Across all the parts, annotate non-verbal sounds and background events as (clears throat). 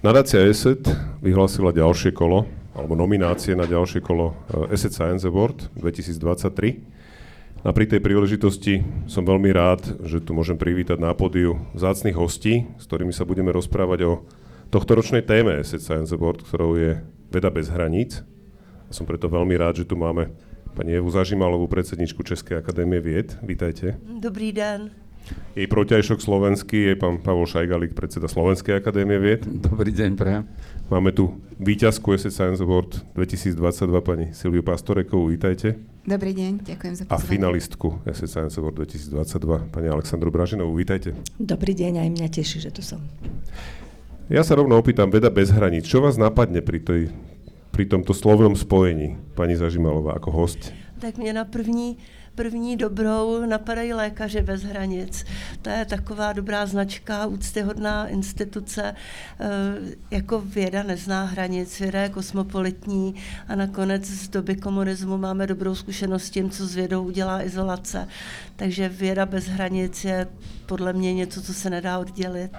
Nadácia ESET vyhlásila ďalšie kolo, alebo nominácie na ďalšie kolo ESET Science Award 2023. A pri tej príležitosti som veľmi rád, že tu môžem privítať na pódiu vzácných hostí, s ktorými sa budeme rozprávať o tohtoročnej téme ESET Science Award, ktorou je Veda bez hraníc. A som preto veľmi rád, že tu máme pani Evu Zažimalovú, predsedničku Českej akadémie vied. Vítajte. Dobrý den. Jej protiajšok slovenský je pán Pavol Šajgalík, predseda Slovenskej akadémie vied. Dobrý deň, pre. Máme tu víťazku SC Science Award 2022, pani Silviu Pastorekovú, vítajte. Dobrý deň, ďakujem za pozvanie. A finalistku SC Science Award 2022, pani Aleksandru Bražinovú, vítajte. Dobrý deň, aj mňa teší, že tu som. Ja sa rovno opýtam, veda bez hraníc, čo vás napadne pri, tej, pri tomto slovnom spojení, pani Zažimalová, ako host? Tak mě na první první dobrou napadají lékaře bez hranic. To je taková dobrá značka, úctyhodná instituce. Eh, jako věda nezná hranic, věda je kosmopolitní a nakonec z doby komunismu máme dobrou zkušenost s tím, co s vědou udělá izolace. Takže věda bez hranic je podle mě něco, co se nedá oddělit.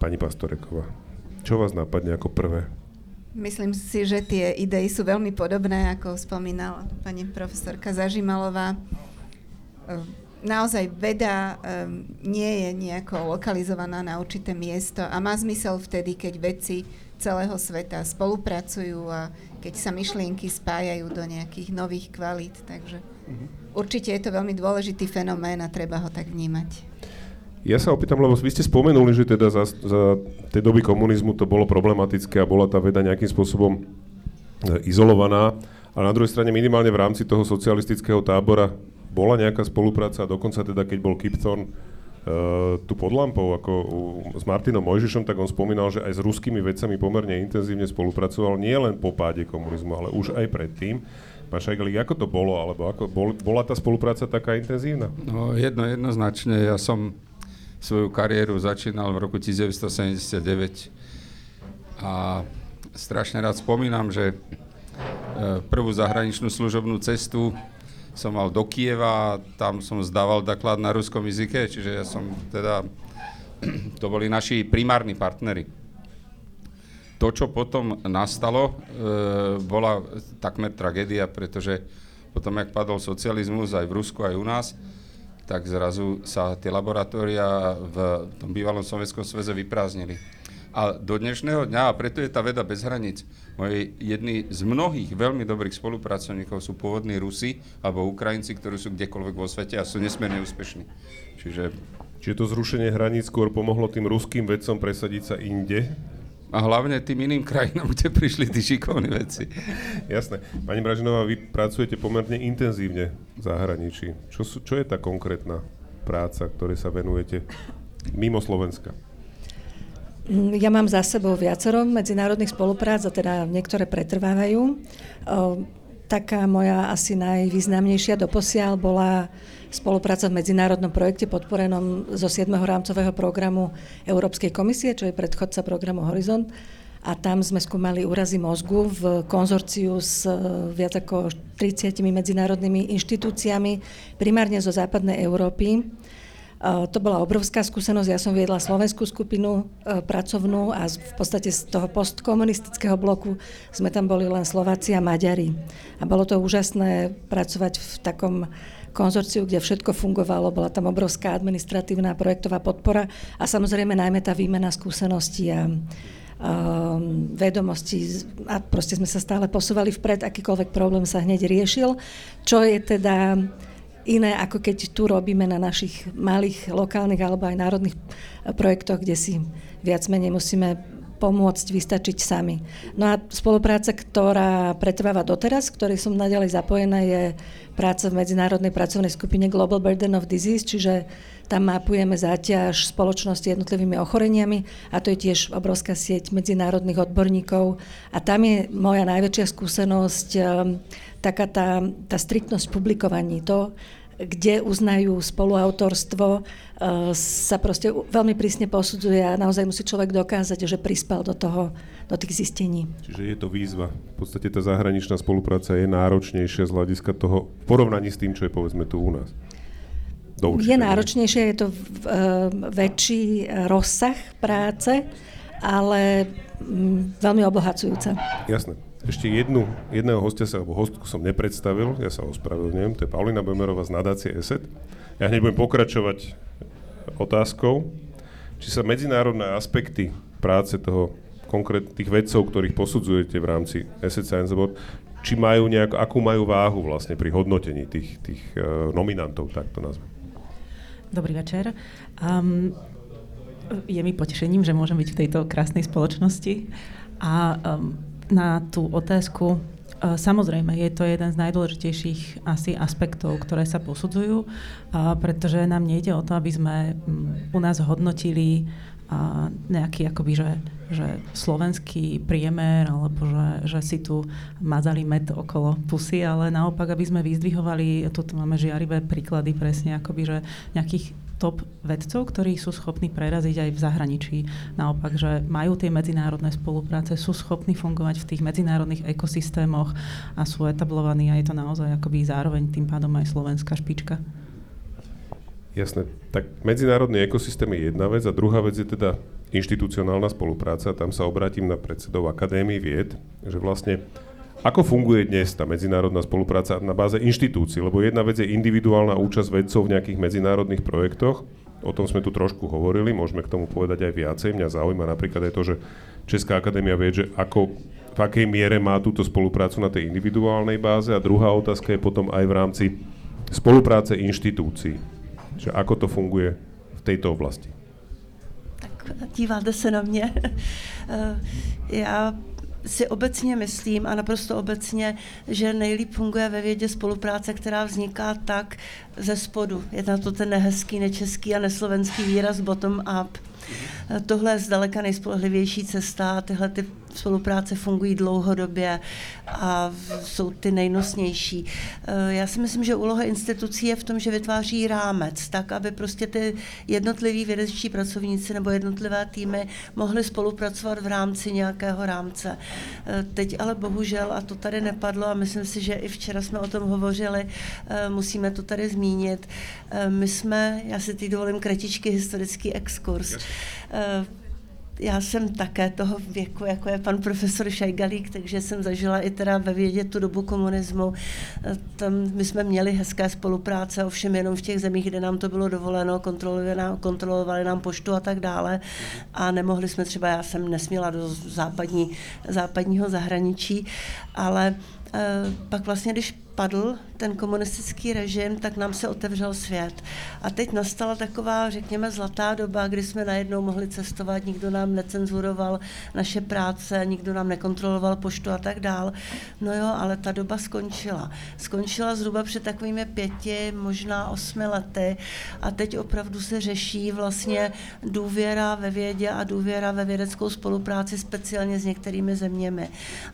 Pani Pastoreková, čo vás napadne ako prvé? Myslím si, že tie idei sú veľmi podobné, ako spomínala pani profesorka Zažimalová. Ehm, naozaj veda um, nie je nejako lokalizovaná na určité miesto a má zmysel vtedy, keď vedci celého sveta spolupracujú a keď sa myšlienky spájajú do nejakých nových kvalít. Takže uh-huh. určite je to veľmi dôležitý fenomén a treba ho tak vnímať. Ja sa opýtam, lebo vy ste spomenuli, že teda za, za tej doby komunizmu to bolo problematické a bola tá veda nejakým spôsobom e, izolovaná. A na druhej strane minimálne v rámci toho socialistického tábora bola nejaká spolupráca, dokonca teda keď bol Kip Thorne uh, tu pod lampou ako u, s Martinom Mojžišom, tak on spomínal, že aj s ruskými vedcami pomerne intenzívne spolupracoval, nie len po páde komunizmu, ale už aj predtým. Pán Šajgalík, ako to bolo, alebo ako, bol, bola tá spolupráca taká intenzívna? No jedno, jednoznačne, ja som svoju kariéru začínal v roku 1979 a strašne rád spomínam, že e, prvú zahraničnú služobnú cestu som mal do Kieva, tam som zdával doklad na ruskom jazyke, čiže ja som teda, (clears throat) to boli naši primárni partnery. To, čo potom nastalo, e, bola takmer tragédia, pretože potom, jak padol socializmus aj v Rusku, aj u nás, tak zrazu sa tie laboratória v tom bývalom Sovietskom sveze vyprázdnili. A do dnešného dňa, a preto je tá veda bez hraníc, moji jedni z mnohých veľmi dobrých spolupracovníkov sú pôvodní Rusi alebo Ukrajinci, ktorí sú kdekoľvek vo svete a sú nesmierne úspešní. Čiže... Čiže to zrušenie hraníc skôr pomohlo tým ruským vedcom presadiť sa inde, a hlavne tým iným krajinám, kde prišli tí šikovní veci. Jasné. Pani Bražinová, vy pracujete pomerne intenzívne v zahraničí. Čo, sú, čo je tá konkrétna práca, ktorej sa venujete mimo Slovenska? Ja mám za sebou viacero medzinárodných spoluprác a teda niektoré pretrvávajú. Taká moja asi najvýznamnejšia doposiaľ bola spolupráca v medzinárodnom projekte podporenom zo 7. rámcového programu Európskej komisie, čo je predchodca programu Horizont. A tam sme skúmali úrazy mozgu v konzorciu s e, viac ako 30 medzinárodnými inštitúciami, primárne zo západnej Európy. E, to bola obrovská skúsenosť. Ja som viedla slovenskú skupinu e, pracovnú a v podstate z toho postkomunistického bloku sme tam boli len Slováci a Maďari. A bolo to úžasné pracovať v takom konzorciu, kde všetko fungovalo, bola tam obrovská administratívna projektová podpora a samozrejme najmä tá výmena skúseností a um, vedomostí a proste sme sa stále posúvali vpred, akýkoľvek problém sa hneď riešil, čo je teda iné, ako keď tu robíme na našich malých lokálnych alebo aj národných projektoch, kde si viac menej musíme pomôcť vystačiť sami. No a spolupráca, ktorá pretrváva doteraz, ktorej som naďalej zapojená, je práca v medzinárodnej pracovnej skupine Global Burden of Disease, čiže tam mapujeme záťaž spoločnosti jednotlivými ochoreniami a to je tiež obrovská sieť medzinárodných odborníkov. A tam je moja najväčšia skúsenosť um, taká tá, tá striktnosť publikovaní. To, kde uznajú spoluautorstvo, eh, sa proste veľmi prísne posudzuje a naozaj musí človek dokázať, že prispel do toho, do tých zistení. Čiže je to výzva. V podstate tá zahraničná spolupráca je náročnejšia z hľadiska toho v porovnaní s tým, čo je povedzme tu u nás. Je náročnejšie, je to v, uh, väčší rozsah práce, ale mm, veľmi obohacujúca. Jasné. Ešte jednu, jedného hostia sa, alebo hostku som nepredstavil, ja sa ospravedlňujem, to je Paulina Bemerová z nadácie ESET. Ja hneď budem pokračovať otázkou, či sa medzinárodné aspekty práce toho konkrétnych vedcov, ktorých posudzujete v rámci ESET Science Award, či majú nejak, akú majú váhu vlastne pri hodnotení tých, tých uh, nominantov, tak to nazvem. Dobrý večer. Um, je mi potešením, že môžem byť v tejto krásnej spoločnosti a um, na tú otázku, e, samozrejme, je to jeden z najdôležitejších asi aspektov, ktoré sa posudzujú, pretože nám nejde o to, aby sme u nás hodnotili nejaký akoby, že, že slovenský priemer, alebo že, že si tu mazali med okolo pusy, ale naopak, aby sme vyzdvihovali, tu máme žiarivé príklady presne, akoby, že nejakých top vedcov, ktorí sú schopní preraziť aj v zahraničí. Naopak, že majú tie medzinárodné spolupráce, sú schopní fungovať v tých medzinárodných ekosystémoch a sú etablovaní a je to naozaj akoby zároveň tým pádom aj slovenská špička. Jasné. Tak medzinárodný ekosystém je jedna vec a druhá vec je teda inštitucionálna spolupráca. Tam sa obrátim na predsedov Akadémii vied, že vlastne ako funguje dnes tá medzinárodná spolupráca na báze inštitúcií? Lebo jedna vec je individuálna účasť vedcov v nejakých medzinárodných projektoch, o tom sme tu trošku hovorili, môžeme k tomu povedať aj viacej. Mňa zaujíma napríklad aj to, že Česká akadémia vie, že ako, v akej miere má túto spoluprácu na tej individuálnej báze a druhá otázka je potom aj v rámci spolupráce inštitúcií. Že ako to funguje v tejto oblasti. Tak díváte se na mě. (laughs) Já si obecně myslím a naprosto obecně, že nejlíp funguje ve vědě spolupráce, která vzniká tak ze spodu. Je na to ten nehezký, nečeský a neslovenský výraz bottom up. Tohle je zdaleka nejspolehlivější cesta, tyhle ty spolupráce fungují dlouhodobě a jsou ty nejnosnější. Eh, já si myslím, že úloha institucí je v tom, že vytváří rámec, tak aby prostě ty jednotliví vědeční pracovníci nebo jednotlivé týmy mohly spolupracovat v rámci nějakého rámce. Eh, teď ale bohužel, a to tady nepadlo, a myslím si, že i včera jsme o tom hovořili, eh, musíme to tady zmínit, my jsme, já si teď dovolím kratičky historický exkurs, já jsem také toho věku, jako je pan profesor Šajgalík, takže jsem zažila i teda ve vědě tu dobu komunismu. Tam my jsme měli hezké spolupráce, ovšem jenom v těch zemích, kde nám to bylo dovoleno, kontrolovali nám, poštu a tak dále. A nemohli jsme třeba, já jsem nesměla do západní, západního zahraničí, ale eh, pak vlastně, když padl ten komunistický režim, tak nám se otevřel svět. A teď nastala taková, řekněme, zlatá doba, kdy jsme najednou mohli cestovat, nikdo nám necenzuroval naše práce, nikdo nám nekontroloval poštu a tak dál. No jo, ale ta doba skončila. Skončila zhruba před takovými pěti, možná osmi lety a teď opravdu se řeší vlastně důvěra ve vědě a důvěra ve vědeckou spolupráci, speciálně s některými zeměmi.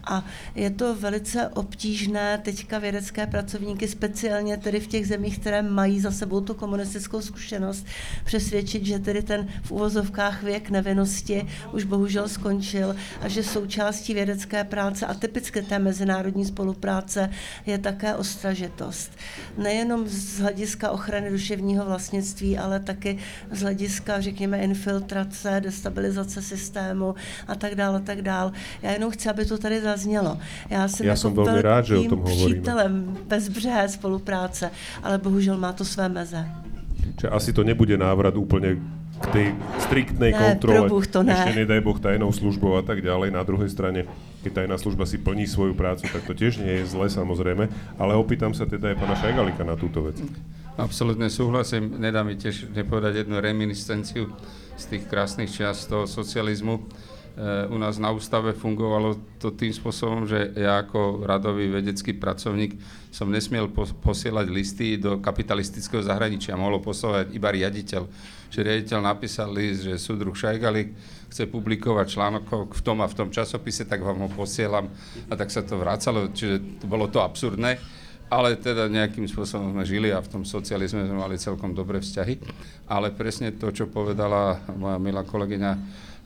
A je to velice obtížné teďka vědecké pracovníky pracovníky, speciálně tedy v těch zemích, které mají za sebou tu komunistickou zkušenost, přesvědčit, že tedy ten v uvozovkách věk nevinnosti už bohužel skončil a že součástí vědecké práce a typické té mezinárodní spolupráce je také ostražitost. Nejenom z hlediska ochrany duševního vlastnictví, ale taky z hlediska, řekněme, infiltrace, destabilizace systému a tak dále, tak dále. Já jenom chci, aby to tady zaznělo. Já jsem, Já jsem velmi rád, že o tom hovoríme. přítelem bezbřehé spolupráce, ale bohužel má to své meze. Čiže asi to nebude návrat úplne k tej striktnej ne, kontrole. Probuch, to ne. Ešte nedaj Boh tajnou službou a tak ďalej. Na druhej strane, keď tajná služba si plní svoju prácu, tak to tiež nie je zle samozrejme. Ale opýtam sa teda aj pána Šajgalika na túto vec. Absolutne súhlasím. Nedá mi tiež nepovedať jednu reminiscenciu z tých krásnych čias toho socializmu u nás na ústave fungovalo to tým spôsobom, že ja ako radový vedecký pracovník som nesmiel posielať listy do kapitalistického zahraničia. Mohol posielať iba riaditeľ. Že riaditeľ napísal list, že súdruh Šajgalik chce publikovať článok v tom a v tom časopise, tak vám ho posielam. A tak sa to vracalo, čiže bolo to absurdné. Ale teda nejakým spôsobom sme žili a v tom socializme sme mali celkom dobré vzťahy. Ale presne to, čo povedala moja milá kolegyňa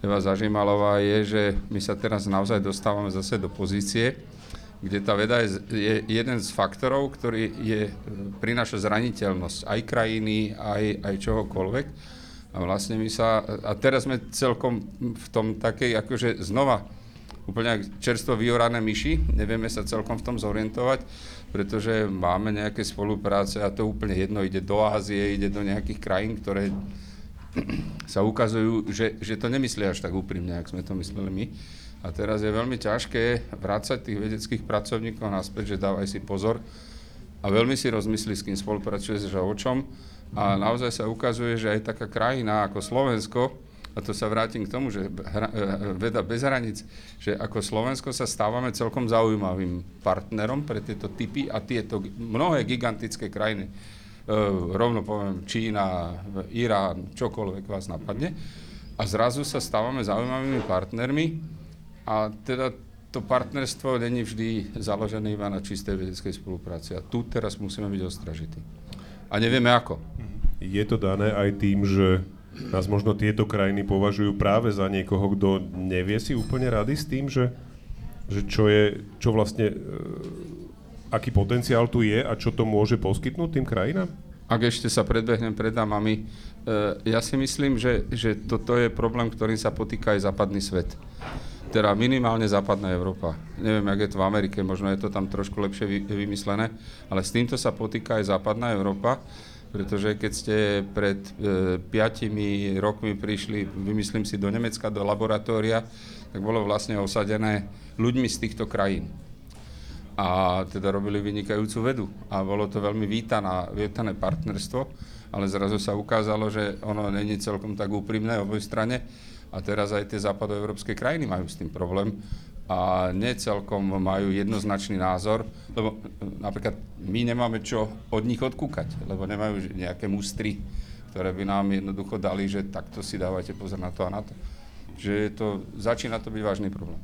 Eva Zažimalová, je, že my sa teraz naozaj dostávame zase do pozície, kde tá veda je, je jeden z faktorov, ktorý je, prináša zraniteľnosť aj krajiny, aj, aj čohokoľvek. A vlastne my sa, a teraz sme celkom v tom takej, akože znova, úplne čerstvo vyorané myši, nevieme sa celkom v tom zorientovať, pretože máme nejaké spolupráce a to úplne jedno, ide do Ázie, ide do nejakých krajín, ktoré sa ukazujú, že, že to nemyslia až tak úprimne, ako sme to mysleli my. A teraz je veľmi ťažké vrácať tých vedeckých pracovníkov naspäť, že dávaj si pozor a veľmi si rozmyslí, s kým spolupracuje, že o čom a naozaj sa ukazuje, že aj taká krajina ako Slovensko, a to sa vrátim k tomu, že hra, e, veda bez hraníc, že ako Slovensko sa stávame celkom zaujímavým partnerom pre tieto typy a tieto mnohé gigantické krajiny. E, rovno poviem Čína, Irán, čokoľvek vás napadne. A zrazu sa stávame zaujímavými partnermi a teda to partnerstvo není vždy založené iba na čistej vedeckej spolupráci. A tu teraz musíme byť ostražití a nevieme ako. Je to dané aj tým, že nás možno tieto krajiny považujú práve za niekoho, kto nevie si úplne rady s tým, že, že čo je, čo vlastne, e, aký potenciál tu je a čo to môže poskytnúť tým krajinám? Ak ešte sa predbehnem pred dámami, e, ja si myslím, že, že toto je problém, ktorým sa potýka aj západný svet teda minimálne západná Európa. Neviem, ak je to v Amerike, možno je to tam trošku lepšie vy, vymyslené, ale s týmto sa potýka aj západná Európa, pretože keď ste pred e, piatimi rokmi prišli, vymyslím si, do Nemecka, do laboratória, tak bolo vlastne osadené ľuďmi z týchto krajín. A teda robili vynikajúcu vedu. A bolo to veľmi vítaná, vítané partnerstvo, ale zrazu sa ukázalo, že ono není celkom tak úprimné oboj strane a teraz aj tie západoeurópske krajiny majú s tým problém a necelkom majú jednoznačný názor, lebo e, napríklad my nemáme čo od nich odkúkať, lebo nemajú nejaké mústry, ktoré by nám jednoducho dali, že takto si dávajte pozor na to a na to. Že to, začína to byť vážny problém.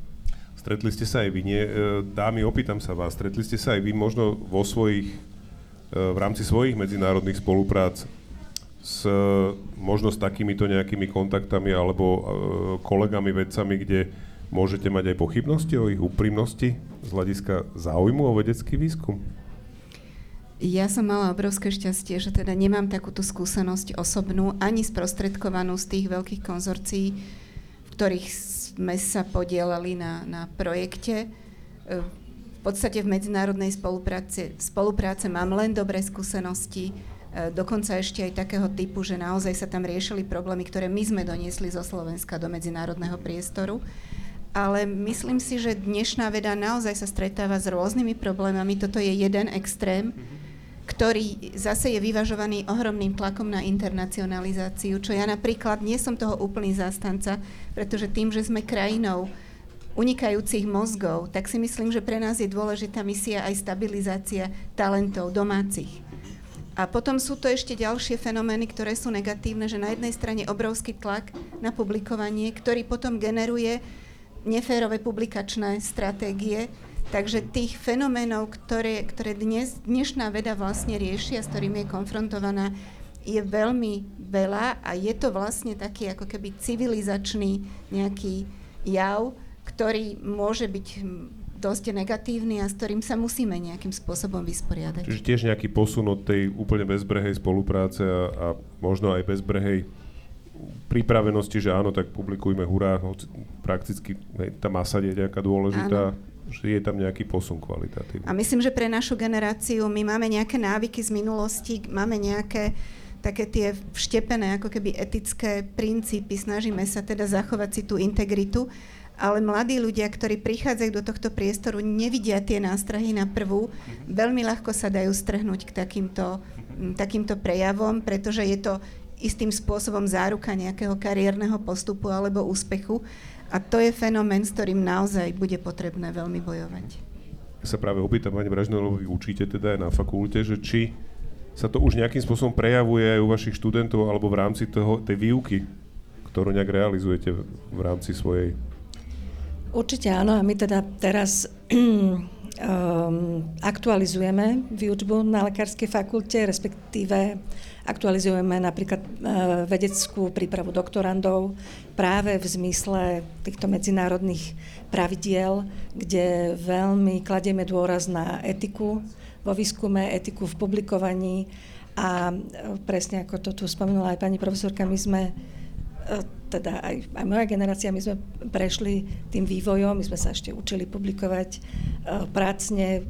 Stretli ste sa aj vy, nie? E, dámy, opýtam sa vás, stretli ste sa aj vy možno vo svojich, e, v rámci svojich medzinárodných spoluprác s možno s takýmito nejakými kontaktami alebo e, kolegami, vedcami, kde môžete mať aj pochybnosti o ich úprimnosti z hľadiska záujmu o vedecký výskum? Ja som mala obrovské šťastie, že teda nemám takúto skúsenosť osobnú, ani sprostredkovanú z tých veľkých konzorcií, v ktorých sme sa podielali na, na projekte. E, v podstate v medzinárodnej spolupráce, spolupráce mám len dobré skúsenosti E, dokonca ešte aj takého typu, že naozaj sa tam riešili problémy, ktoré my sme doniesli zo Slovenska do medzinárodného priestoru. Ale myslím si, že dnešná veda naozaj sa stretáva s rôznymi problémami. Toto je jeden extrém, ktorý zase je vyvažovaný ohromným tlakom na internacionalizáciu, čo ja napríklad nie som toho úplný zástanca, pretože tým, že sme krajinou unikajúcich mozgov, tak si myslím, že pre nás je dôležitá misia aj stabilizácia talentov domácich. A potom sú to ešte ďalšie fenomény, ktoré sú negatívne, že na jednej strane obrovský tlak na publikovanie, ktorý potom generuje neférové publikačné stratégie. Takže tých fenoménov, ktoré, ktoré dnes, dnešná veda vlastne rieši a s ktorými je konfrontovaná, je veľmi veľa a je to vlastne taký ako keby civilizačný nejaký jav, ktorý môže byť dosť negatívny a s ktorým sa musíme nejakým spôsobom vysporiadať. Čiže tiež nejaký posun od tej úplne bezbrehej spolupráce a, a možno aj bezbrehej pripravenosti, že áno, tak publikujme hurá, hoci prakticky hej, tá masa je nejaká dôležitá, áno. Že je tam nejaký posun kvalitatívny. A myslím, že pre našu generáciu my máme nejaké návyky z minulosti, máme nejaké také tie vštepené ako keby etické princípy, snažíme sa teda zachovať si tú integritu ale mladí ľudia, ktorí prichádzajú do tohto priestoru, nevidia tie nástrahy na prvú, veľmi ľahko sa dajú strhnúť k takýmto, takýmto prejavom, pretože je to istým spôsobom záruka nejakého kariérneho postupu alebo úspechu. A to je fenomén, s ktorým naozaj bude potrebné veľmi bojovať. Ja sa práve opýtam, pani vy učíte teda aj na fakulte, že či sa to už nejakým spôsobom prejavuje aj u vašich študentov alebo v rámci toho, tej výuky, ktorú nejak realizujete v rámci svojej Určite áno a my teda teraz um, (clears throat) aktualizujeme výučbu na lekárskej fakulte, respektíve aktualizujeme napríklad uh, vedeckú prípravu doktorandov práve v zmysle týchto medzinárodných pravidiel, kde veľmi kladieme dôraz na etiku vo výskume, etiku v publikovaní A presne ako to tu spomenula aj pani profesorka, my sme teda aj, aj moja generácia, my sme prešli tým vývojom, my sme sa ešte učili publikovať prácne,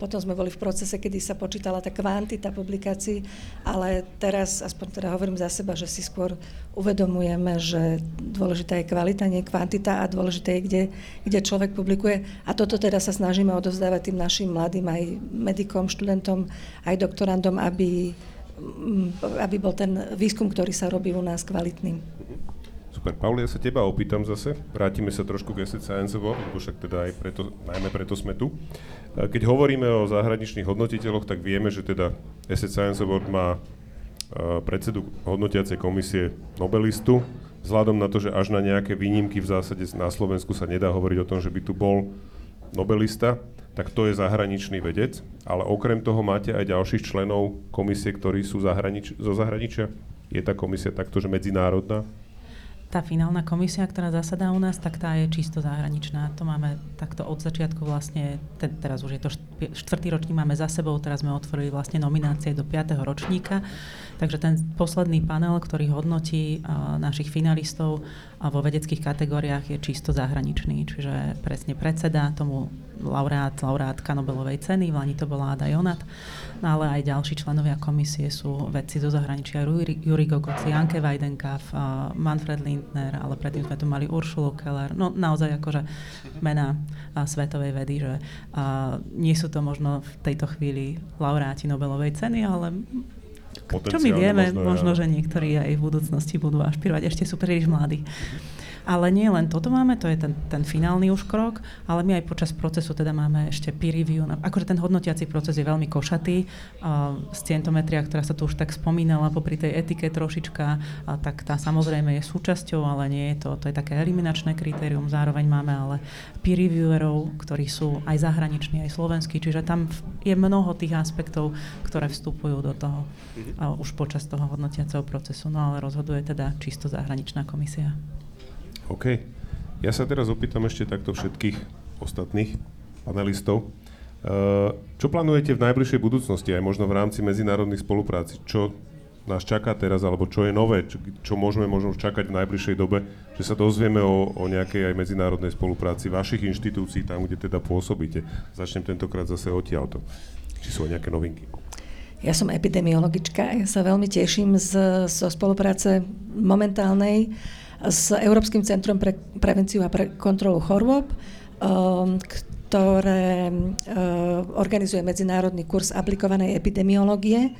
potom sme boli v procese, kedy sa počítala tá kvantita publikácií, ale teraz, aspoň teda hovorím za seba, že si skôr uvedomujeme, že dôležitá je kvalita, nie kvantita a dôležité je, kde, kde človek publikuje. A toto teda sa snažíme odovzdávať tým našim mladým, aj medikom, študentom, aj doktorandom, aby, aby bol ten výskum, ktorý sa robí u nás kvalitným. Super. Pauli, ja sa teba opýtam zase. Vrátime sa trošku k Asset Science lebo však teda aj preto, najmä preto sme tu. Keď hovoríme o zahraničných hodnotiteľoch, tak vieme, že teda Asset Science Award má predsedu hodnotiacej komisie Nobelistu. Vzhľadom na to, že až na nejaké výnimky v zásade na Slovensku sa nedá hovoriť o tom, že by tu bol Nobelista, tak to je zahraničný vedec, ale okrem toho máte aj ďalších členov komisie, ktorí sú zahranič- zo zahraničia. Je tá komisia takto, že medzinárodná? Tá finálna komisia, ktorá zasadá u nás, tak tá je čisto zahraničná. To máme takto od začiatku vlastne, te, teraz už je to štvrtý ročník máme za sebou, teraz sme otvorili vlastne nominácie do 5. ročníka, takže ten posledný panel, ktorý hodnotí uh, našich finalistov uh, vo vedeckých kategóriách je čisto zahraničný, čiže presne predseda tomu laureát, laureátka Nobelovej ceny, v Lani to bola Ada Jonat, no ale aj ďalší členovia komisie sú vedci zo zahraničia, Juri Gogoci, Janke Weidenkav, Manfred Lindner, ale predtým sme tu mali Uršulu Keller, no naozaj akože mená svetovej vedy, že nie sú to možno v tejto chvíli laureáti Nobelovej ceny, ale čo my vieme, možno, možno, že niektorí aj v budúcnosti budú ašpirovať, ešte sú príliš mladí. Ale nie len toto máme, to je ten, ten finálny už krok, ale my aj počas procesu teda máme ešte peer review. Akože ten hodnotiaci proces je veľmi košatý. Scientometria, ktorá sa tu už tak spomínala, popri tej etike trošička, tak tá samozrejme je súčasťou, ale nie je to, to je také eliminačné kritérium. Zároveň máme ale peer reviewerov, ktorí sú aj zahraniční, aj slovenskí, čiže tam je mnoho tých aspektov, ktoré vstupujú do toho uh, už počas toho hodnotiaceho procesu. No ale rozhoduje teda čisto zahraničná komisia. OK. Ja sa teraz opýtam ešte takto všetkých ostatných panelistov. Uh, čo plánujete v najbližšej budúcnosti, aj možno v rámci medzinárodných spolupráci? Čo nás čaká teraz, alebo čo je nové, čo, čo môžeme možno čakať v najbližšej dobe, že sa dozvieme o, o nejakej aj medzinárodnej spolupráci vašich inštitúcií, tam, kde teda pôsobíte. Začnem tentokrát zase odtiaľto. Či sú nejaké novinky? Ja som epidemiologička, ja sa veľmi teším z, zo spolupráce momentálnej s Európskym centrom pre prevenciu a pre kontrolu chorôb, um, ktoré uh, organizuje medzinárodný kurz aplikovanej epidemiológie.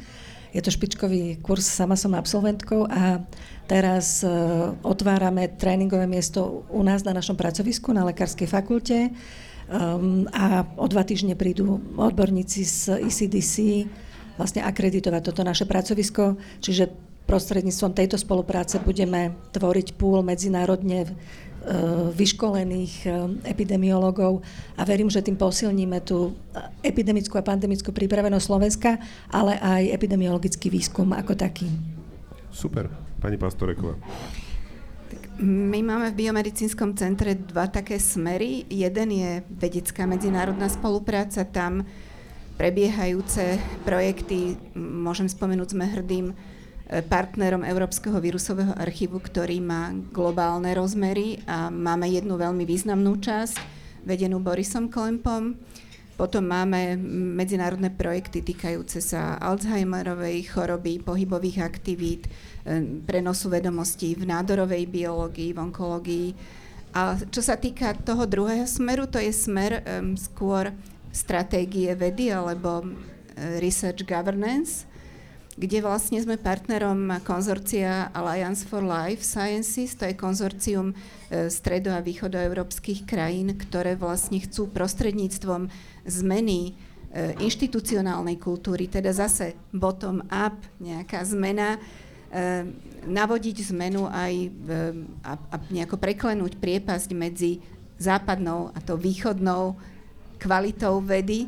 Je to špičkový kurz, sama som absolventkou a teraz uh, otvárame tréningové miesto u nás na našom pracovisku na Lekárskej fakulte um, a o dva týždne prídu odborníci z ECDC vlastne akreditovať toto naše pracovisko, čiže prostredníctvom tejto spolupráce budeme tvoriť púl medzinárodne e, vyškolených e, epidemiológov a verím, že tým posilníme tú epidemickú a pandemickú pripravenosť Slovenska, ale aj epidemiologický výskum ako taký. Super. Pani Pastoreková. My máme v biomedicínskom centre dva také smery. Jeden je vedecká medzinárodná spolupráca, tam prebiehajúce projekty, môžem spomenúť, sme hrdým partnerom Európskeho vírusového archívu, ktorý má globálne rozmery a máme jednu veľmi významnú časť, vedenú Borisom Klempom. Potom máme medzinárodné projekty týkajúce sa Alzheimerovej choroby, pohybových aktivít, e, prenosu vedomostí v nádorovej biológii, v onkológii. A čo sa týka toho druhého smeru, to je smer um, skôr stratégie vedy alebo uh, research governance, kde vlastne sme partnerom konzorcia Alliance for Life Sciences, to je konzorcium e, stredo- a východoeurópskych krajín, ktoré vlastne chcú prostredníctvom zmeny e, inštitucionálnej kultúry, teda zase bottom-up, nejaká zmena, e, navodiť zmenu aj a, nejako preklenúť priepasť medzi západnou a to východnou kvalitou vedy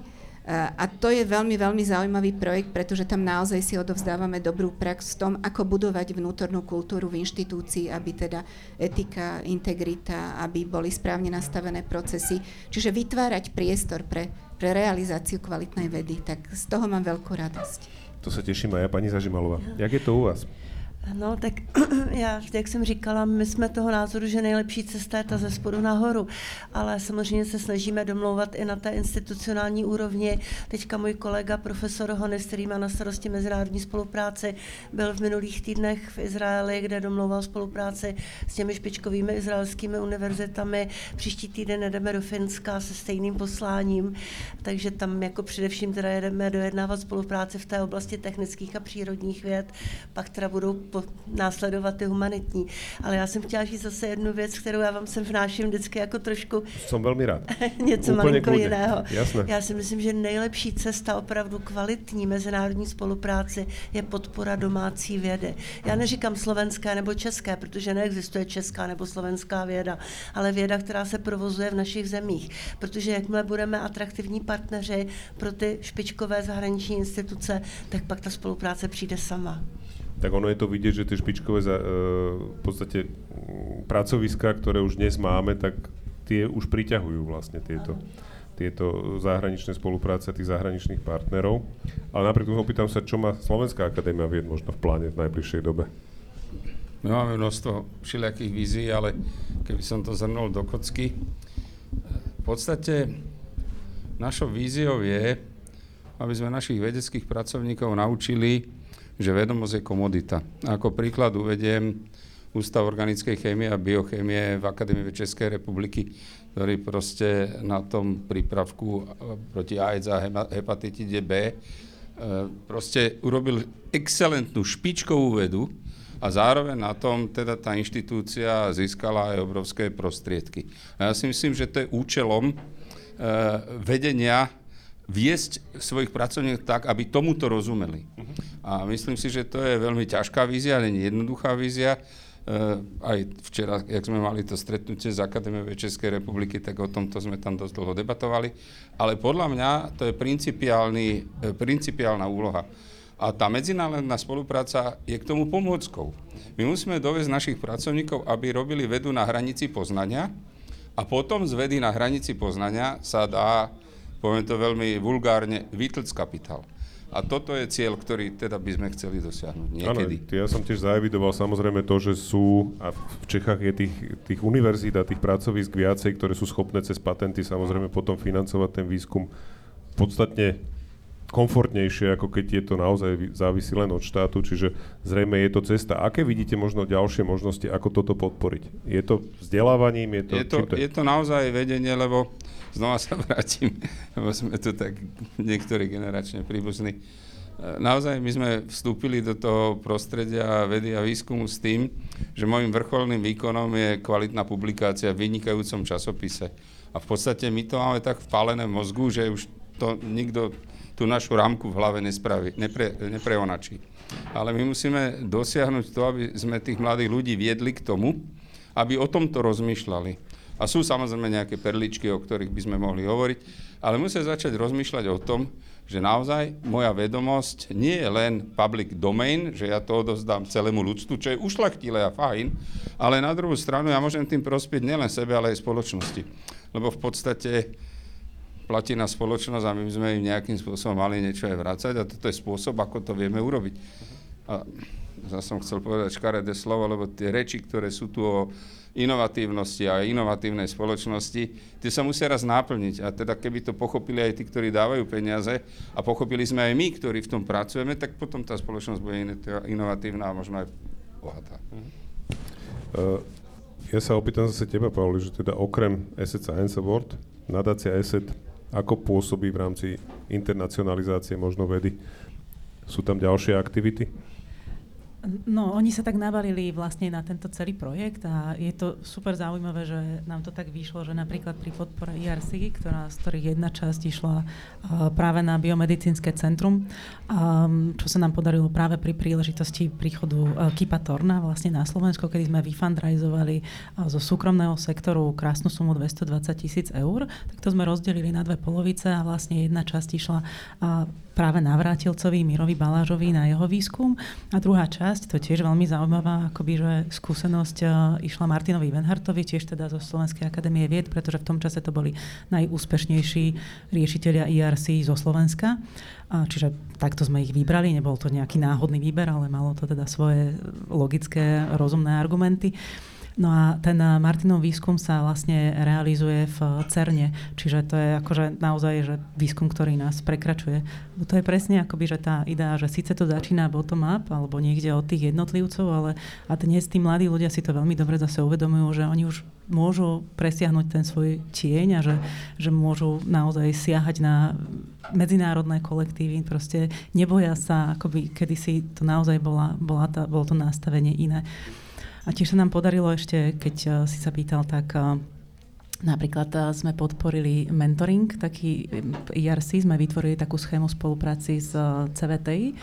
A to je veľmi, veľmi zaujímavý projekt, pretože tam naozaj si odovzdávame dobrú prax v tom, ako budovať vnútornú kultúru v inštitúcii, aby teda etika, integrita, aby boli správne nastavené procesy. Čiže vytvárať priestor pre, pre realizáciu kvalitnej vedy. Tak z toho mám veľkú radosť. To sa teším aj ja, pani Zažimalová. Jak je to u vás? No, tak (clears throat) já, jak jsem říkala, my jsme toho názoru, že nejlepší cesta je ta ze spodu nahoru, ale samozřejmě se snažíme domlouvat i na té institucionální úrovni. Teďka můj kolega profesor Honis, který má na starosti mezinárodní spolupráci, byl v minulých týdnech v Izraeli, kde domlouval spolupráci s těmi špičkovými izraelskými univerzitami. Příští týden jedeme do Finska se stejným posláním, takže tam jako především teda jedeme dojednávat spolupráci v té oblasti technických a přírodních věd, pak teda budou následovat ty humanitní. Ale já jsem chtěla říct zase jednu věc, kterou já vám sem vnáším vždycky jako trošku... Jsem velmi rád. (laughs) něco Úplně malinko kudě. jiného. Jasné. Já si myslím, že nejlepší cesta opravdu kvalitní mezinárodní spolupráci je podpora domácí vědy. Já neříkám slovenské nebo české, protože neexistuje česká nebo slovenská věda, ale věda, která se provozuje v našich zemích. Protože jakmile budeme atraktivní partneři pro ty špičkové zahraniční instituce, tak pak ta spolupráce přijde sama tak ono je to vidieť, že tie špičkové za, e, v podstate pracoviska, ktoré už dnes máme, tak tie už priťahujú vlastne tieto, tieto zahraničné spolupráce tých zahraničných partnerov. Ale napriek tomu opýtam sa, čo má Slovenská akadémia vied možno v pláne v najbližšej dobe. My máme množstvo všelijakých vízií, ale keby som to zhrnul do kocky, v podstate našou víziou je, aby sme našich vedeckých pracovníkov naučili že vedomosť je komodita. Ako príklad uvediem Ústav organickej chémie a biochémie v Akadémii Českej republiky, ktorý proste na tom prípravku eh, proti AIDS a hepatitide B eh, proste urobil excelentnú špičkovú vedu a zároveň na tom teda tá inštitúcia získala aj obrovské prostriedky. A ja si myslím, že to je účelom uh, vedenia viesť svojich pracovníkov tak, aby tomuto rozumeli. A myslím si, že to je veľmi ťažká vízia, nie jednoduchá vízia. Uh, aj včera, jak sme mali to stretnutie z Akadémie Českej republiky, tak o tomto sme tam dosť dlho debatovali. Ale podľa mňa to je principiálny, e, principiálna úloha. A tá medzinárodná spolupráca je k tomu pomôckou. My musíme dovesť našich pracovníkov, aby robili vedu na hranici poznania a potom z vedy na hranici poznania sa dá poviem to veľmi vulgárne, vytlc kapitál. A toto je cieľ, ktorý teda by sme chceli dosiahnuť niekedy. Ano, ja som tiež zaevidoval samozrejme to, že sú, a v Čechách je tých, tých univerzít a tých pracovisk viacej, ktoré sú schopné cez patenty samozrejme potom financovať ten výskum podstatne komfortnejšie, ako keď je to naozaj závisí len od štátu, čiže zrejme je to cesta. Aké vidíte možno ďalšie možnosti, ako toto podporiť? Je to vzdelávaním? Je to, je to, to je? je to naozaj vedenie, lebo znova sa vrátim, lebo sme tu tak niektorí generačne príbuzní. Naozaj my sme vstúpili do toho prostredia vedy a výskumu s tým, že môjim vrcholným výkonom je kvalitná publikácia v vynikajúcom časopise. A v podstate my to máme tak vpálené v mozgu, že už to nikto tú našu rámku v hlave nespraví, nepre, nepreonačí. Ale my musíme dosiahnuť to, aby sme tých mladých ľudí viedli k tomu, aby o tomto rozmýšľali. A sú samozrejme nejaké perličky, o ktorých by sme mohli hovoriť, ale musia začať rozmýšľať o tom, že naozaj moja vedomosť nie je len public domain, že ja to odovzdám celému ľudstvu, čo je ušlachtilé a fajn, ale na druhú stranu ja môžem tým prospieť nielen sebe, ale aj spoločnosti. Lebo v podstate platí na spoločnosť a my sme im nejakým spôsobom mali niečo aj vrácať a toto je spôsob, ako to vieme urobiť. A zase som chcel povedať škaredé slovo, lebo tie reči, ktoré sú tu o inovatívnosti a inovatívnej spoločnosti, tie sa musia raz náplniť. A teda keby to pochopili aj tí, ktorí dávajú peniaze a pochopili sme aj my, ktorí v tom pracujeme, tak potom tá spoločnosť bude inovatívna a možno aj bohatá. Uh, ja sa opýtam zase teba, Pauli, že teda okrem Asset Science Award, nadácia Asset, ako pôsobí v rámci internacionalizácie možno vedy? Sú tam ďalšie aktivity? No, oni sa tak navalili vlastne na tento celý projekt a je to super zaujímavé, že nám to tak vyšlo, že napríklad pri podpore IRC, ktorá, z ktorých jedna časť išla uh, práve na biomedicínske centrum, um, čo sa nám podarilo práve pri príležitosti príchodu uh, Kipa Torna vlastne na Slovensko, kedy sme vyfundraizovali uh, zo súkromného sektoru krásnu sumu 220 tisíc eur, tak to sme rozdelili na dve polovice a vlastne jedna časť išla uh, práve navrátilcovi Mirovi Balážovi na jeho výskum a druhá časť, to je tiež veľmi zaujímavá, akoby, že skúsenosť uh, išla Martinovi Venhartovi, tiež teda zo Slovenskej akadémie vied, pretože v tom čase to boli najúspešnejší riešiteľia IRC zo Slovenska. Čiže takto sme ich vybrali, nebol to nejaký náhodný výber, ale malo to teda svoje logické, rozumné argumenty. No a ten eh, Martinov výskum sa vlastne realizuje v CERNE, čiže to je akože naozaj že výskum, ktorý nás prekračuje. To je presne akoby, že tá idea, že síce to začína bottom-up alebo niekde od tých jednotlivcov, ale a dnes tí mladí ľudia si to veľmi dobre zase uvedomujú, že oni už môžu presiahnuť ten svoj tieň a že, že môžu naozaj siahať na medzinárodné kolektívy, proste neboja sa, akoby kedysi to naozaj bola, bola tá, bolo to nastavenie iné. A tiež sa nám podarilo ešte, keď uh, si sa pýtal, tak uh, Napríklad uh, sme podporili mentoring, taký IRC, sme vytvorili takú schému spolupráci s CVTI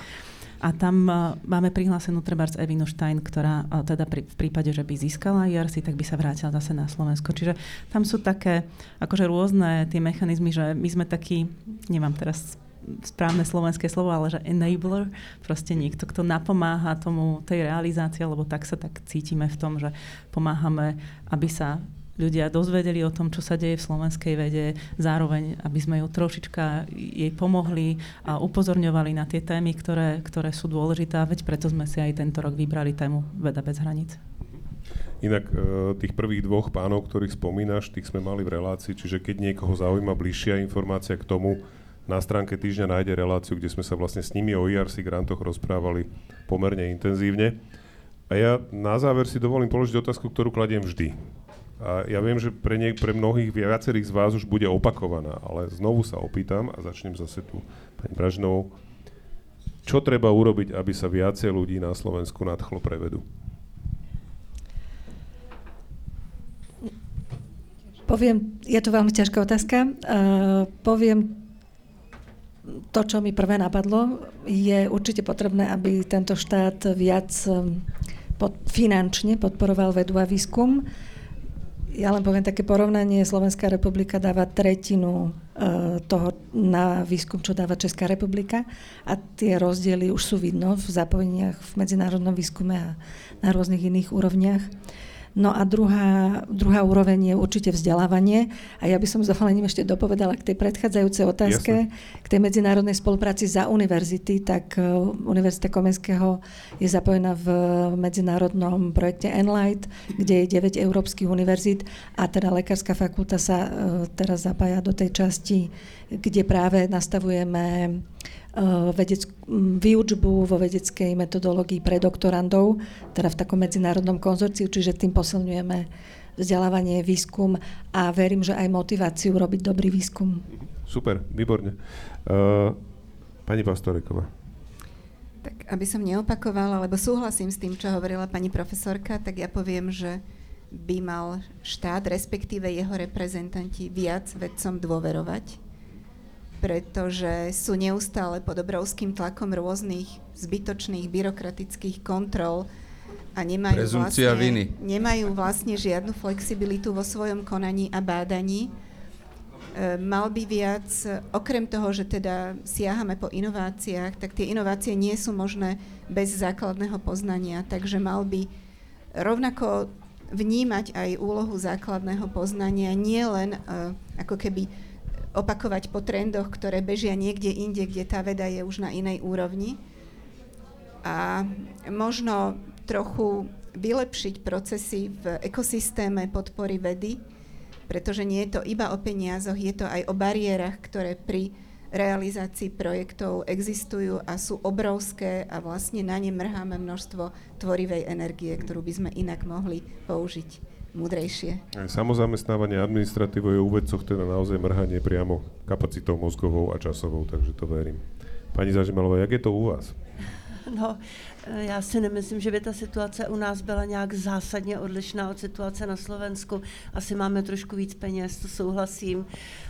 a tam máme prihlásenú trebárs Evinu Stein, ktorá teda pri, v prípade, že by získala IRC, tak by sa vrátila zase na Slovensko. Čiže tam sú také akože rôzne tie mechanizmy, že my sme takí, nemám teraz správne slovenské slovo, ale že enabler, proste niekto, kto napomáha tomu tej realizácii, lebo tak sa tak cítime v tom, že pomáhame, aby sa ľudia dozvedeli o tom, čo sa deje v slovenskej vede, zároveň, aby sme ju trošička jej pomohli a upozorňovali na tie témy, ktoré, ktoré sú dôležité a veď preto sme si aj tento rok vybrali tému Veda bez hraníc. Inak e, tých prvých dvoch pánov, ktorých spomínaš, tých sme mali v relácii, čiže keď niekoho zaujíma bližšia informácia k tomu, na stránke týždňa nájde reláciu, kde sme sa vlastne s nimi o IRC grantoch rozprávali pomerne intenzívne. A ja na záver si dovolím položiť otázku, ktorú kladiem vždy. A ja viem, že pre, nie, pre mnohých viacerých z vás už bude opakovaná, ale znovu sa opýtam a začnem zase tu pani Bražnovou. Čo treba urobiť, aby sa viacej ľudí na Slovensku nadchlo pre vedu? Poviem, je to veľmi ťažká otázka. Uh, poviem to, čo mi prvé napadlo, je určite potrebné, aby tento štát viac um, pod, finančne podporoval vedu a výskum. Ja len poviem také porovnanie. Slovenská republika dáva tretinu uh, toho na výskum, čo dáva Česká republika a tie rozdiely už sú vidno v zapojeniach v medzinárodnom výskume a na rôznych iných úrovniach. No a druhá, druhá úroveň je určite vzdelávanie. A ja by som s dovolením ešte dopovedala k tej predchádzajúcej otázke, Jasne. k tej medzinárodnej spolupráci za univerzity, tak e, Univerzita Komenského je zapojená v medzinárodnom projekte Enlight, kde je 9 európskych univerzít a teda Lekárska fakulta sa uh, teraz zapája do tej časti, kde práve nastavujeme Eh, vedec, výučbu vo vedeckej metodológii pre doktorandov, teda v takom medzinárodnom konzorciu, čiže tým posilňujeme vzdelávanie, výskum a verím, že aj motiváciu robiť dobrý výskum. Super, výborne. Uh, pani Pastoreková. Tak aby som neopakovala, lebo súhlasím s tým, čo hovorila pani profesorka, tak ja poviem, že by mal štát, respektíve jeho reprezentanti, viac vedcom dôverovať pretože sú neustále pod obrovským tlakom rôznych zbytočných byrokratických kontrol a nemajú vlastne, viny. nemajú vlastne žiadnu flexibilitu vo svojom konaní a bádaní. E, mal by viac, okrem toho, že teda siahame po inováciách, tak tie inovácie nie sú možné bez základného poznania, takže mal by rovnako vnímať aj úlohu základného poznania, nie len e, ako keby opakovať po trendoch, ktoré bežia niekde inde, kde tá veda je už na inej úrovni. A možno trochu vylepšiť procesy v ekosystéme podpory vedy, pretože nie je to iba o peniazoch, je to aj o bariérach, ktoré pri realizácii projektov existujú a sú obrovské a vlastne na ne mrháme množstvo tvorivej energie, ktorú by sme inak mohli použiť múdrejšie. Samozamestnávanie administratívy je u vedcoch teda naozaj mrhanie priamo kapacitou mozgovou a časovou, takže to verím. Pani Zažimalová, jak je to u vás? No, eh, já si nemyslím, že by ta situace u nás byla nějak zásadně odlišná od situace na Slovensku. Asi máme trošku víc peněz, to souhlasím,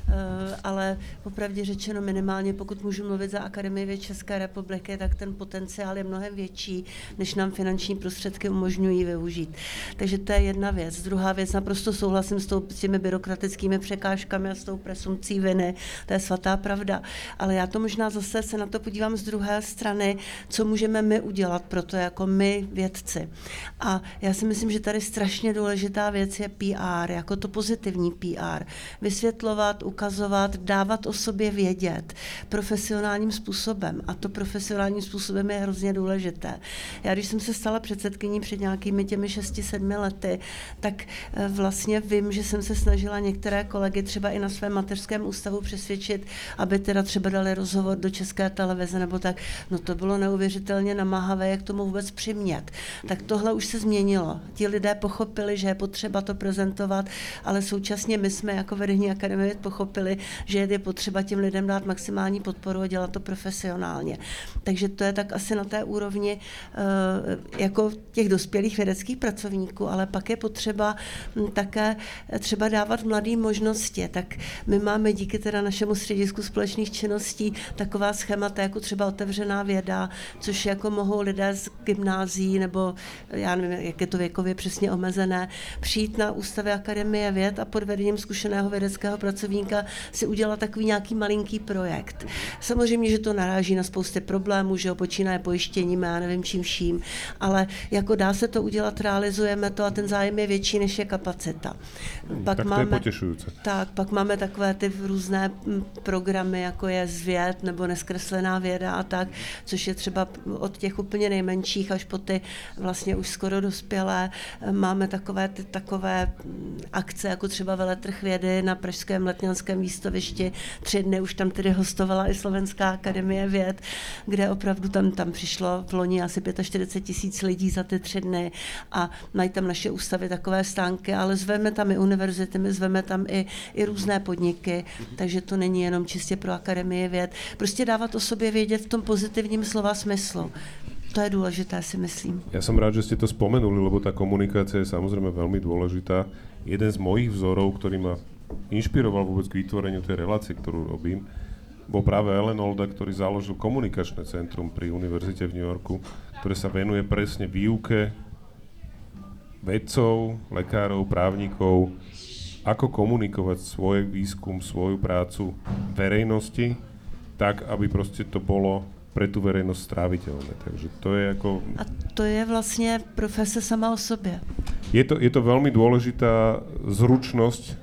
eh, ale popravdě řečeno minimálně, pokud můžu mluvit za Akademii věd České republiky, tak ten potenciál je mnohem větší, než nám finanční prostředky umožňují využít. Takže to je jedna věc. Druhá věc, naprosto souhlasím s, těmi byrokratickými překážkami a s tou presumcí viny, to je svatá pravda. Ale já to možná zase se na to podívám z druhé strany, co můžeme my udělat pro to jako my vědci. A já si myslím, že tady strašně důležitá věc je PR, jako to pozitivní PR. Vysvětlovat, ukazovat, dávat o sobě vědět profesionálním způsobem. A to profesionálním způsobem je hrozně důležité. Já když jsem se stala předsedkyní před nějakými těmi 6-7 lety, tak eh, vlastně vím, že jsem se snažila některé kolegy třeba i na svém mateřském ústavu přesvědčit, aby teda třeba dali rozhovor do české televize nebo tak. No to bylo neuvěřitelně namáhavé, jak tomu vůbec přimět. Tak tohle už se změnilo. Ti lidé pochopili, že je potřeba to prezentovat, ale současně my jsme jako vedení akademie pochopili, že je potřeba těm lidem dát maximální podporu a dělat to profesionálně. Takže to je tak asi na té úrovni eh, jako těch dospělých vědeckých pracovníků, ale pak je potřeba hm, také třeba dávat mladým možnosti. Tak my máme díky teda našemu středisku společných činností taková schémata, jako třeba otevřená věda, což jako mohou lidé z gymnází nebo já nevím, jak je to věkově přesně omezené, přijít na ústavy Akademie věd a pod vedením zkušeného vědeckého pracovníka si udělat takový nějaký malinký projekt. Samozřejmě, že to naráží na spousty problémů, že ho počínaje pojištěním, já nevím čím vším, ale jako dá se to udělat, realizujeme to a ten zájem je větší, než je kapacita. Pak tak máme, to je potěšující. Tak, pak máme takové ty různé programy, jako je zvěd nebo neskreslená věda a tak, což je třeba od těch úplně nejmenších až po ty vlastně už skoro dospělé. Máme takové, ty, takové akce, jako třeba veletrh vědy na Pražském letňanském výstavišti. Tři dny už tam tedy hostovala i Slovenská akademie věd, kde opravdu tam, tam přišlo v loni asi 45 tisíc lidí za ty tři dny a mají tam naše ústavy takové stánky, ale zveme tam i univerzity, my zveme tam i, i různé podniky, takže to není jenom čistě pro akademie věd. Prostě dávat o sobě vědět v tom pozitivním slova smyslu. To je důležité, si myslím. Ja som rád, že ste to spomenuli, lebo tá komunikácia je samozrejme veľmi dôležitá. Jeden z mojich vzorov, ktorý ma inšpiroval vôbec k vytvoreniu tej relácie, ktorú robím, bol práve Ellen Olda, ktorý založil komunikačné centrum pri univerzite v New Yorku, ktoré sa venuje presne výuke vedcov, lekárov, právnikov, ako komunikovať svoj výskum, svoju prácu verejnosti, tak, aby proste to bolo pre tú verejnosť stráviteľné. Takže to je ako... A to je vlastne profese sama o sobě. Je to, je to veľmi dôležitá zručnosť,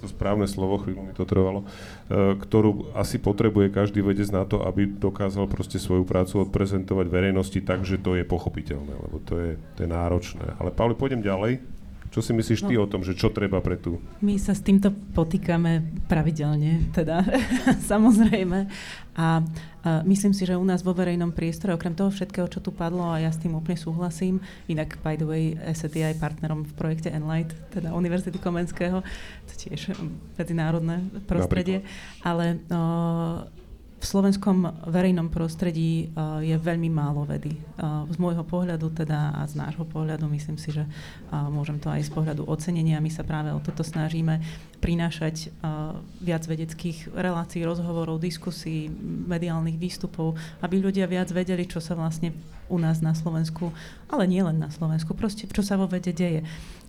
to správne slovo, chvíľu mi to trvalo, e, ktorú asi potrebuje každý vedec na to, aby dokázal proste svoju prácu odprezentovať verejnosti tak, že to je pochopiteľné, lebo to je, to je náročné. Ale Pavli, pôjdem ďalej. Čo si myslíš ty no, o tom, že čo treba pre tú... My sa s týmto potýkame pravidelne, teda (laughs) samozrejme. A, a myslím si, že u nás vo verejnom priestore, okrem toho všetkého, čo tu padlo, a ja s tým úplne súhlasím, inak by the way, ESET je aj partnerom v projekte Enlight, teda Univerzity Komenského, to tiež medzinárodné prostredie, Napríklad. ale o, v slovenskom verejnom prostredí uh, je veľmi málo vedy. Uh, z môjho pohľadu teda a z nášho pohľadu myslím si, že uh, môžem to aj z pohľadu ocenenia. My sa práve o toto snažíme prinášať viac vedeckých relácií, rozhovorov, diskusí, mediálnych výstupov, aby ľudia viac vedeli, čo sa vlastne u nás na Slovensku, ale nie len na Slovensku, proste čo sa vo vede deje.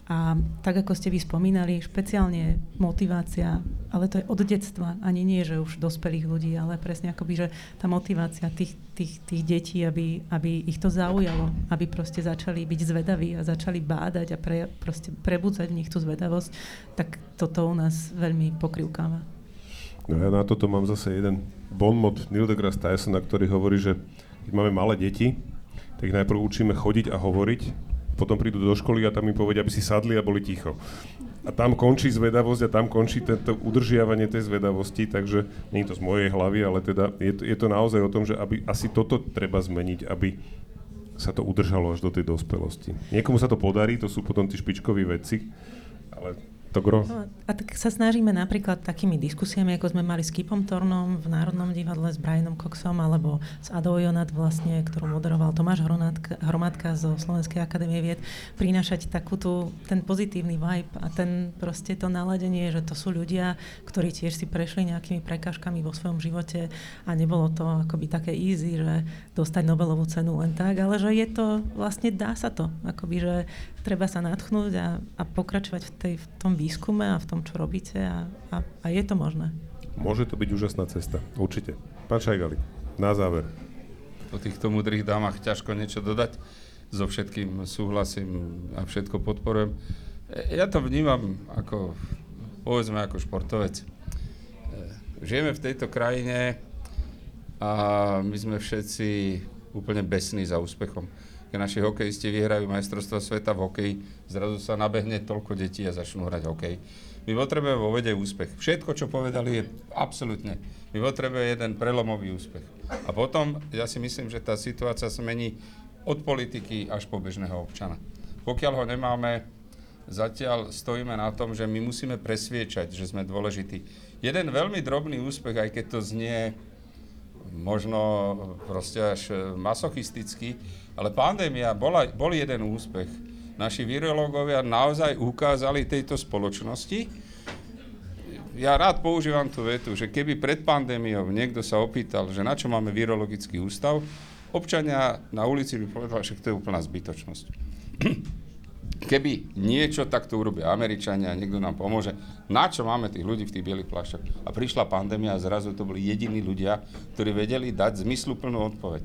A tak, ako ste vy spomínali, špeciálne motivácia, ale to je od detstva, ani nie, že už dospelých ľudí, ale presne akoby, že tá motivácia tých, tých, tých detí, aby, aby ich to zaujalo, aby proste začali byť zvedaví a začali bádať a pre, proste prebudzať v nich tú zvedavosť, tak toto u nás veľmi pokrivkáva. No ja na toto mám zase jeden bonmot Neil deGrasse Tysona, ktorý hovorí, že keď máme malé deti, tak ich najprv učíme chodiť a hovoriť potom prídu do školy a tam im povedia, aby si sadli a boli ticho. A tam končí zvedavosť a tam končí tento udržiavanie tej zvedavosti, takže nie je to z mojej hlavy, ale teda je to, je to naozaj o tom, že aby asi toto treba zmeniť, aby sa to udržalo až do tej dospelosti. Niekomu sa to podarí, to sú potom tí špičkoví vedci, ale to gro. No, a tak sa snažíme napríklad takými diskusiami, ako sme mali s Kipom Tornom v Národnom divadle s Brianom Coxom, alebo s Adou Jonat vlastne, ktorú moderoval Tomáš Hromadka, zo Slovenskej akadémie vied, prinášať takú tú, ten pozitívny vibe a ten proste to naladenie, že to sú ľudia, ktorí tiež si prešli nejakými prekážkami vo svojom živote a nebolo to akoby také easy, že dostať Nobelovú cenu len tak, ale že je to, vlastne dá sa to, akoby, že treba sa natchnúť a, a pokračovať v, tej, v tom výskume a v tom, čo robíte a, a, a je to možné. Môže to byť úžasná cesta, určite. Pán Šajgali, na záver. Po týchto múdrych dámach ťažko niečo dodať. So všetkým súhlasím a všetko podporujem. E, Ja to vnímam ako, povedzme, ako športovec. E, Žijeme v tejto krajine a my sme všetci úplne besní za úspechom. Keď naši hokejisti vyhrajú majstrovstvo sveta v hokeji, zrazu sa nabehne toľko detí a začnú hrať hokej. My potrebujeme vo vede úspech. Všetko, čo povedali, je absolútne. My potrebujeme jeden prelomový úspech. A potom, ja si myslím, že tá situácia sa mení od politiky až po bežného občana. Pokiaľ ho nemáme, zatiaľ stojíme na tom, že my musíme presviečať, že sme dôležití. Jeden veľmi drobný úspech, aj keď to znie možno proste až masochisticky, ale pandémia bola, bol jeden úspech. Naši virológovia naozaj ukázali tejto spoločnosti. Ja rád používam tú vetu, že keby pred pandémiou niekto sa opýtal, že na čo máme virologický ústav, občania na ulici by povedali, že to je úplná zbytočnosť. Keby niečo takto urobia Američania, niekto nám pomôže, na čo máme tých ľudí v tých bielých plášťach? A prišla pandémia a zrazu to boli jediní ľudia, ktorí vedeli dať zmysluplnú odpoveď.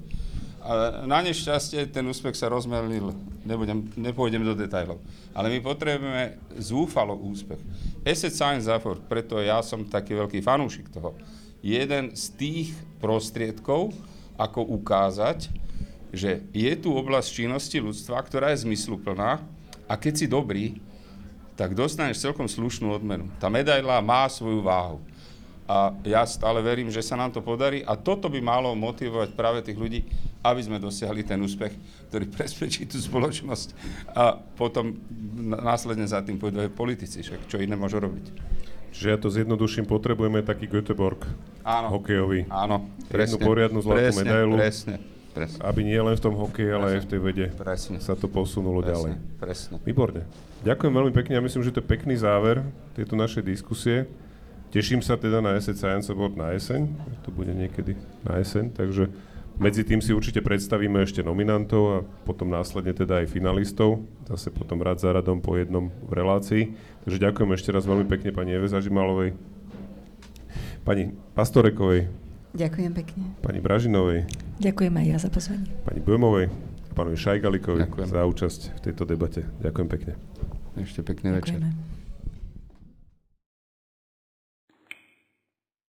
A na nešťastie ten úspech sa rozmelnil, nebudem, nepôjdem do detajlov. Ale my potrebujeme zúfalo úspech. Asset Science Effort, preto ja som taký veľký fanúšik toho, jeden z tých prostriedkov, ako ukázať, že je tu oblasť činnosti ľudstva, ktorá je zmysluplná a keď si dobrý, tak dostaneš celkom slušnú odmenu. Tá medaila má svoju váhu. A ja stále verím, že sa nám to podarí a toto by malo motivovať práve tých ľudí, aby sme dosiahli ten úspech, ktorý presvedčí tú spoločnosť a potom následne za tým pôjdu aj politici, však čo iné môžu robiť. Čiže ja to zjednoduším, potrebujeme taký Göteborg Áno. hokejový. Áno, Jednu poriadnu zlatú presne, medailu. Presne, presne. Aby nie len v tom hokeji, ale aj v tej vede Presne. sa to posunulo ďalej. Presne. Výborne. Ďakujem veľmi pekne. Ja myslím, že to je pekný záver tejto našej diskusie. Teším sa teda na Asset Science Award na jeseň. To bude niekedy na jeseň, takže medzi tým si určite predstavíme ešte nominantov a potom následne teda aj finalistov. Zase potom rad za radom po jednom v relácii. Takže ďakujem ešte raz veľmi pekne pani Eve Zažimalovej, pani Pastorekovej, Ďakujem pekne. pani Bražinovej, Ďakujem aj ja za pozvanie. pani Bömovej a pánovi Šajgalikovi Ďakujem. za účasť v tejto debate. Ďakujem pekne. Ešte pekný večer. Ďakujeme.